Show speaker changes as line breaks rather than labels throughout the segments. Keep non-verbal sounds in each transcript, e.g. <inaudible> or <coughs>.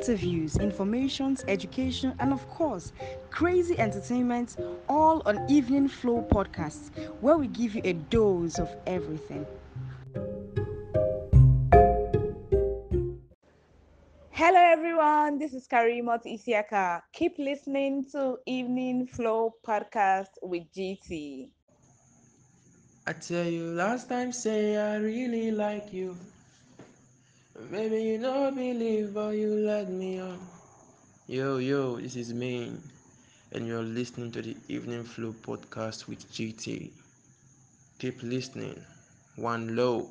interviews, informations, education, and of course, crazy entertainment all on Evening Flow Podcasts, where we give you a dose of everything. Hello, everyone. This is Karimot Isiaka. Keep listening to Evening Flow Podcast with GT.
I tell you last time, say I really like you. Maybe you don't believe, but you let me on. Yo, yo, this is me, and you're listening to the Evening Flow podcast with GT. Keep listening. One love.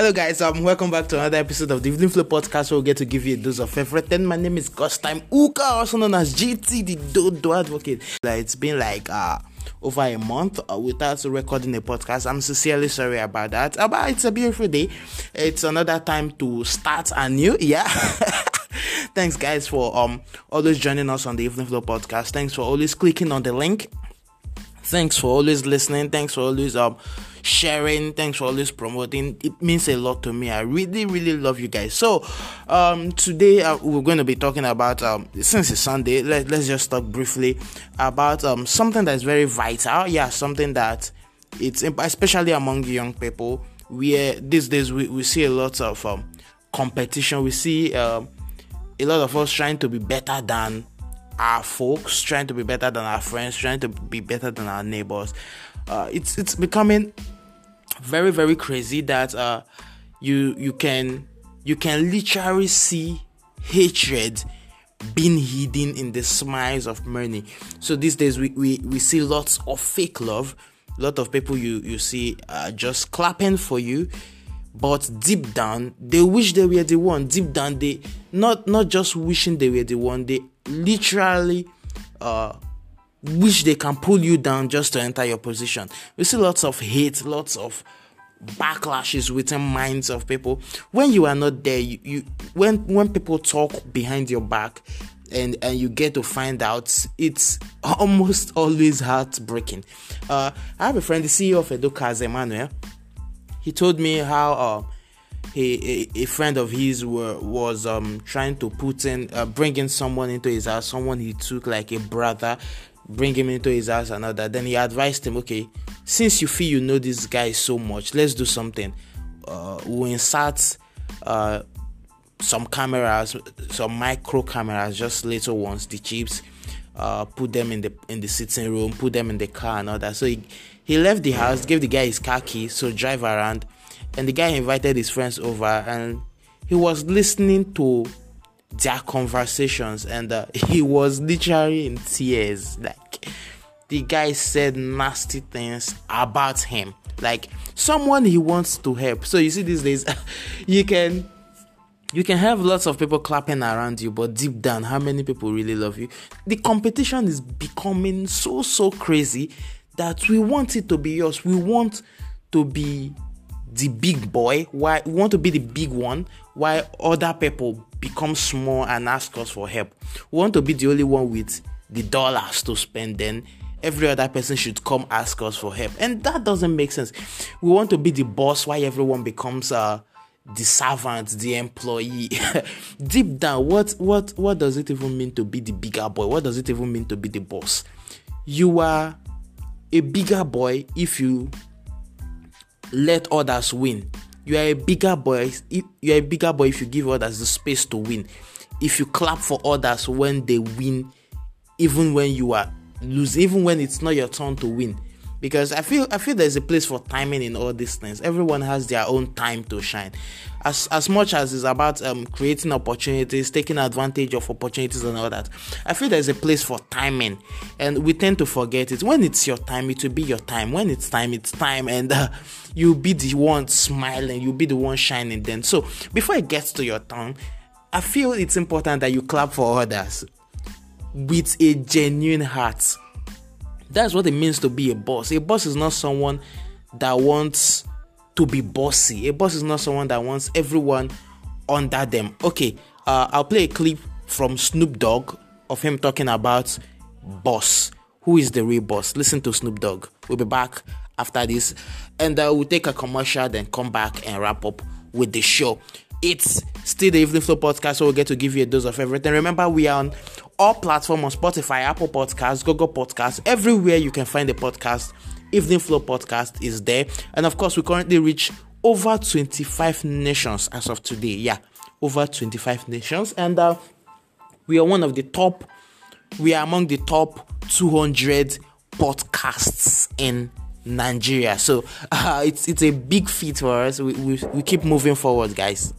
Hello, guys. Um, welcome back to another episode of the Evening Flow podcast. Where we get to give you a dose of everything. My name is Ghost Time Uka, also known as GT, the Dodo Advocate. Like, it's been like uh over a month uh, without recording a podcast. I'm sincerely sorry about that. Uh, but it's a beautiful day. It's another time to start anew. Yeah. <laughs> Thanks, guys, for um always joining us on the Evening Flow podcast. Thanks for always clicking on the link. Thanks for always listening. Thanks for always um sharing. Thanks for always promoting. It means a lot to me. I really, really love you guys. So, um, today uh, we're going to be talking about um, since it's Sunday. Let, let's just talk briefly about um something that's very vital. Yeah, something that it's especially among young people. Where these days we, we see a lot of um competition. We see um a lot of us trying to be better than our folks, trying to be better than our friends, trying to be better than our neighbors. Uh, it's it's becoming very very crazy that uh, you you can you can literally see hatred being hidden in the smiles of many. So these days we, we, we see lots of fake love. A lot of people you you see uh, just clapping for you, but deep down they wish they were the one. Deep down they not not just wishing they were the one. They literally uh, wish they can pull you down just to enter your position. We see lots of hate, lots of backlashes within minds of people. When you are not there, you, you when when people talk behind your back and and you get to find out it's <laughs> almost always heartbreaking. Uh, I have a friend, the CEO of Educas, Emmanuel. He told me how uh, a, a friend of his were, was um, trying to put in, uh, bringing someone into his house, someone he took like a brother, bring him into his house and all that. Then he advised him, okay, since you feel you know this guy so much, let's do something. Uh, we insert uh, some cameras, some micro cameras, just little ones, the chips. Uh, put them in the in the sitting room, put them in the car and all that. So he, he left the house, gave the guy his car key, so drive around, and the guy invited his friends over, and he was listening to their conversations, and uh, <laughs> he was literally in tears. Like the guy said nasty things about him, like someone he wants to help. So you see, these days, <laughs> you can you can have lots of people clapping around you, but deep down, how many people really love you? The competition is becoming so so crazy that we want it to be us. We want to be the big boy. Why we want to be the big one? why other people become small and ask us for help. We want to be the only one with the dollars to spend. Then every other person should come ask us for help, and that doesn't make sense. We want to be the boss. Why everyone becomes uh the servant, the employee. <laughs> Deep down, what what what does it even mean to be the bigger boy? What does it even mean to be the boss? You are a bigger boy if you let others win. You are a bigger boy. You are a bigger boy if you give others the space to win. If you clap for others when they win, even when you are losing, even when it's not your turn to win because I feel I feel there's a place for timing in all these things. Everyone has their own time to shine. As as much as it's about um, creating opportunities, taking advantage of opportunities and all that, I feel there's a place for timing, and we tend to forget it. When it's your time, it will be your time. When it's time, it's time, and uh, you'll be the one smiling. You'll be the one shining. Then, so before it gets to your turn, I feel it's important that you clap for others with a genuine heart that's what it means to be a boss. A boss is not someone that wants to be bossy. A boss is not someone that wants everyone under them. Okay, uh, I'll play a clip from Snoop Dogg of him talking about boss. Who is the real boss? Listen to Snoop Dogg. We'll be back after this, and uh, we'll take a commercial, then come back and wrap up with the show. It's still the Evening Flow podcast, so we'll get to give you a dose of everything. Remember, we are on all platforms on Spotify, Apple Podcasts, Google Podcasts, everywhere you can find a podcast. Evening Flow podcast is there, and of course, we currently reach over 25 nations as of today. Yeah, over 25 nations, and uh, we are one of the top. We are among the top 200 podcasts in Nigeria. So <laughs> uh, it's it's a big feat for us. We, we, we keep moving forward, guys.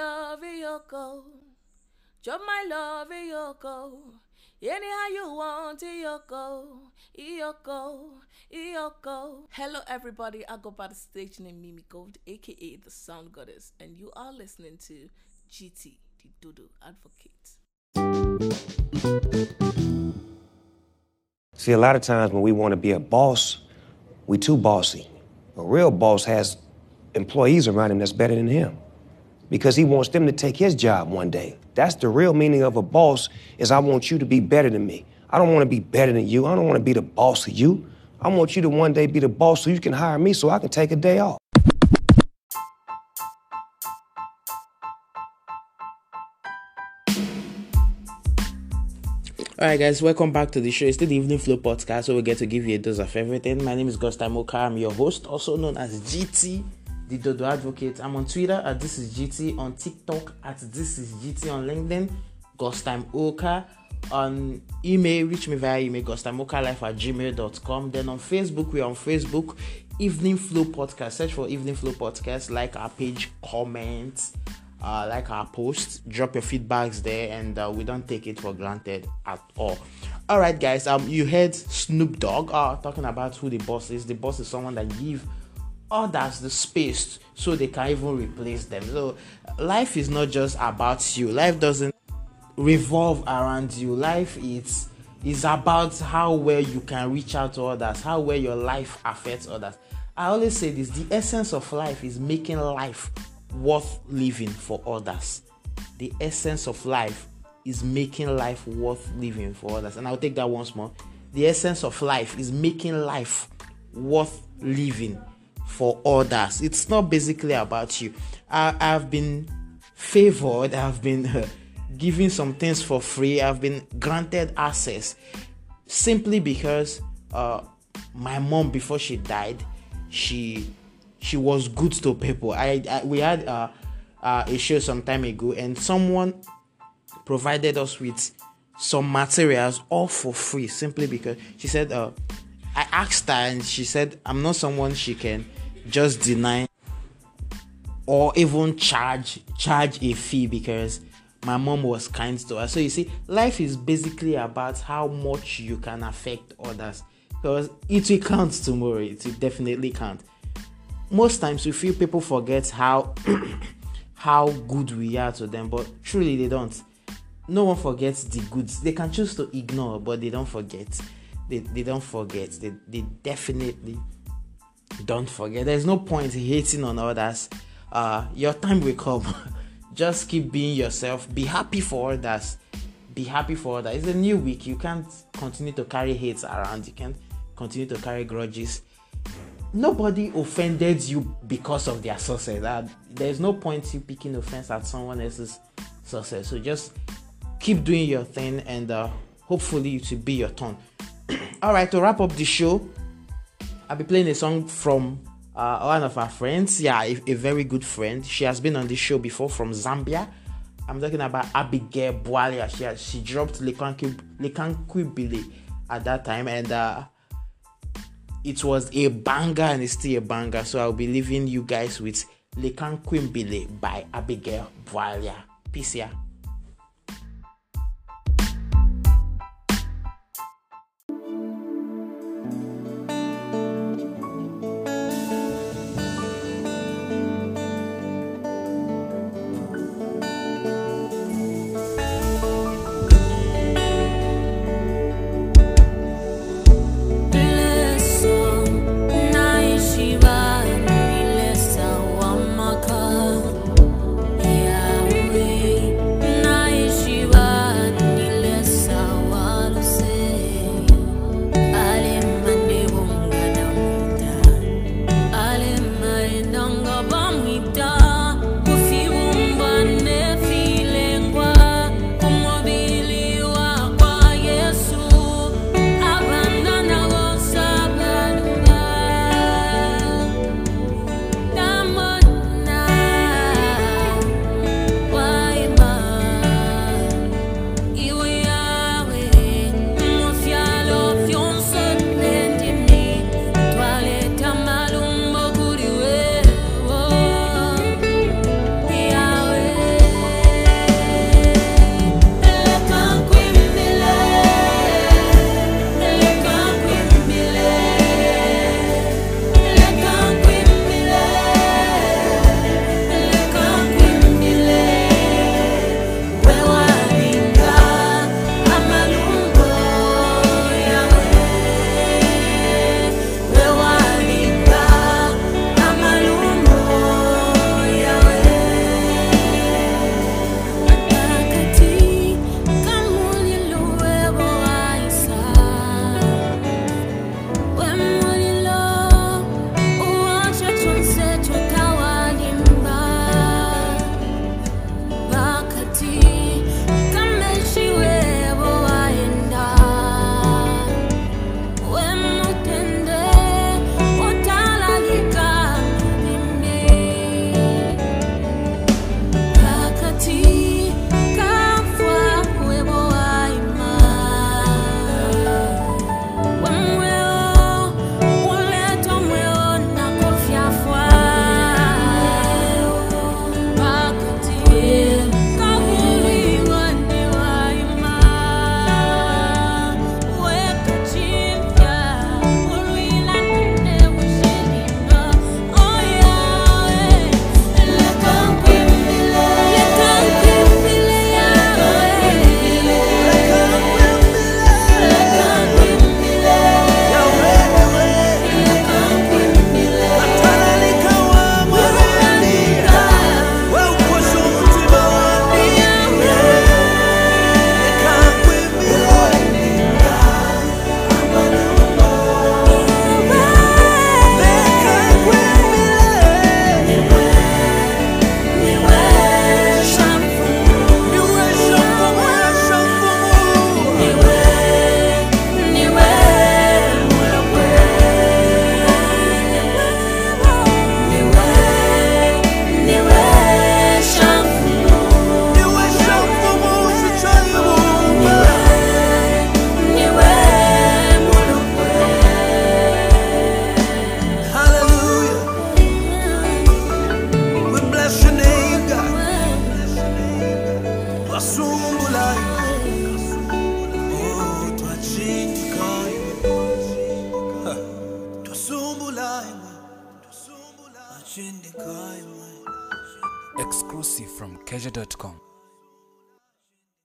Love in. Drop my love in. Anyhow you want in your. In your coat. Hello everybody, I go by the stage name Mimi Gold, aka the Sound Goddess, and you are listening to GT, the Dodo Advocate.
See, a lot of times when we want to be a boss, we too bossy. A real boss has employees around him that's better than him because he wants them to take his job one day. That's the real meaning of a boss is I want you to be better than me. I don't want to be better than you. I don't want to be the boss of you. I want you to one day be the boss so you can hire me so I can take a day off.
Alright, guys, welcome back to the show. It's the Evening Flow podcast, so we get to give you a dose of everything. My name is Gostam Oka. I'm your host, also known as GT, the Dodo Advocate. I'm on Twitter at This Is GT, on TikTok at This Is GT, on LinkedIn, Gostam Oka. On email, reach me via email, gostamokalife at gmail.com. Then on Facebook, we're on Facebook, Evening Flow Podcast. Search for Evening Flow Podcast, like our page, comment, uh, like our post, drop your feedbacks there, and uh, we don't take it for granted at all. All right, guys. Um, you heard Snoop Dogg uh, talking about who the boss is. The boss is someone that give others the space so they can even replace them. So life is not just about you. Life doesn't revolve around you. Life is is about how well you can reach out to others, how well your life affects others. I always say this: the essence of life is making life worth living for others. The essence of life is making life worth living for others. And I'll take that once more. The essence of life is making life worth living for others. It's not basically about you. I, have been favored, I've been uh, given some things for free, I've been granted access simply because uh, my mom, before she died, she she was good to people. I, I we had uh, uh, a show some time ago, and someone provided us with some materials all for free, simply because she said. Uh, I asked her, and she said, "I'm not someone she can just deny or even charge charge a fee because." My mom was kind to us. So you see, life is basically about how much you can affect others. Because it will count tomorrow. It will definitely count most times we feel people forget how <coughs> how good we are to them but truly they don't no one forgets the goods they can choose to ignore but they don't forget they, they don't forget they, they definitely don't forget. There's no point hating on others. Uh your time will come. <laughs> Just keep being yourself. Be happy for others. Be happy for others. It's a new week. You can't continue to carry hate around. You can't continue to carry grudges. Nobody offended you because of their success. Uh, there's no point you picking offense at someone else's success. So just keep doing your thing, and uh, hopefully it will be your turn. <clears throat> All right, to wrap up the show, I'll be playing a song from uh, one of our friends. Yeah, a, a, very good friend. She has been on the show before from Zambia. I'm talking about Abigail Bwalia. She has, she dropped Lekankwibile at that time, and uh, it was a banger and it's still a banger. So I'll be leaving you guys with Lekan Quimbile by Abigail Bwalia. Peace, yeah.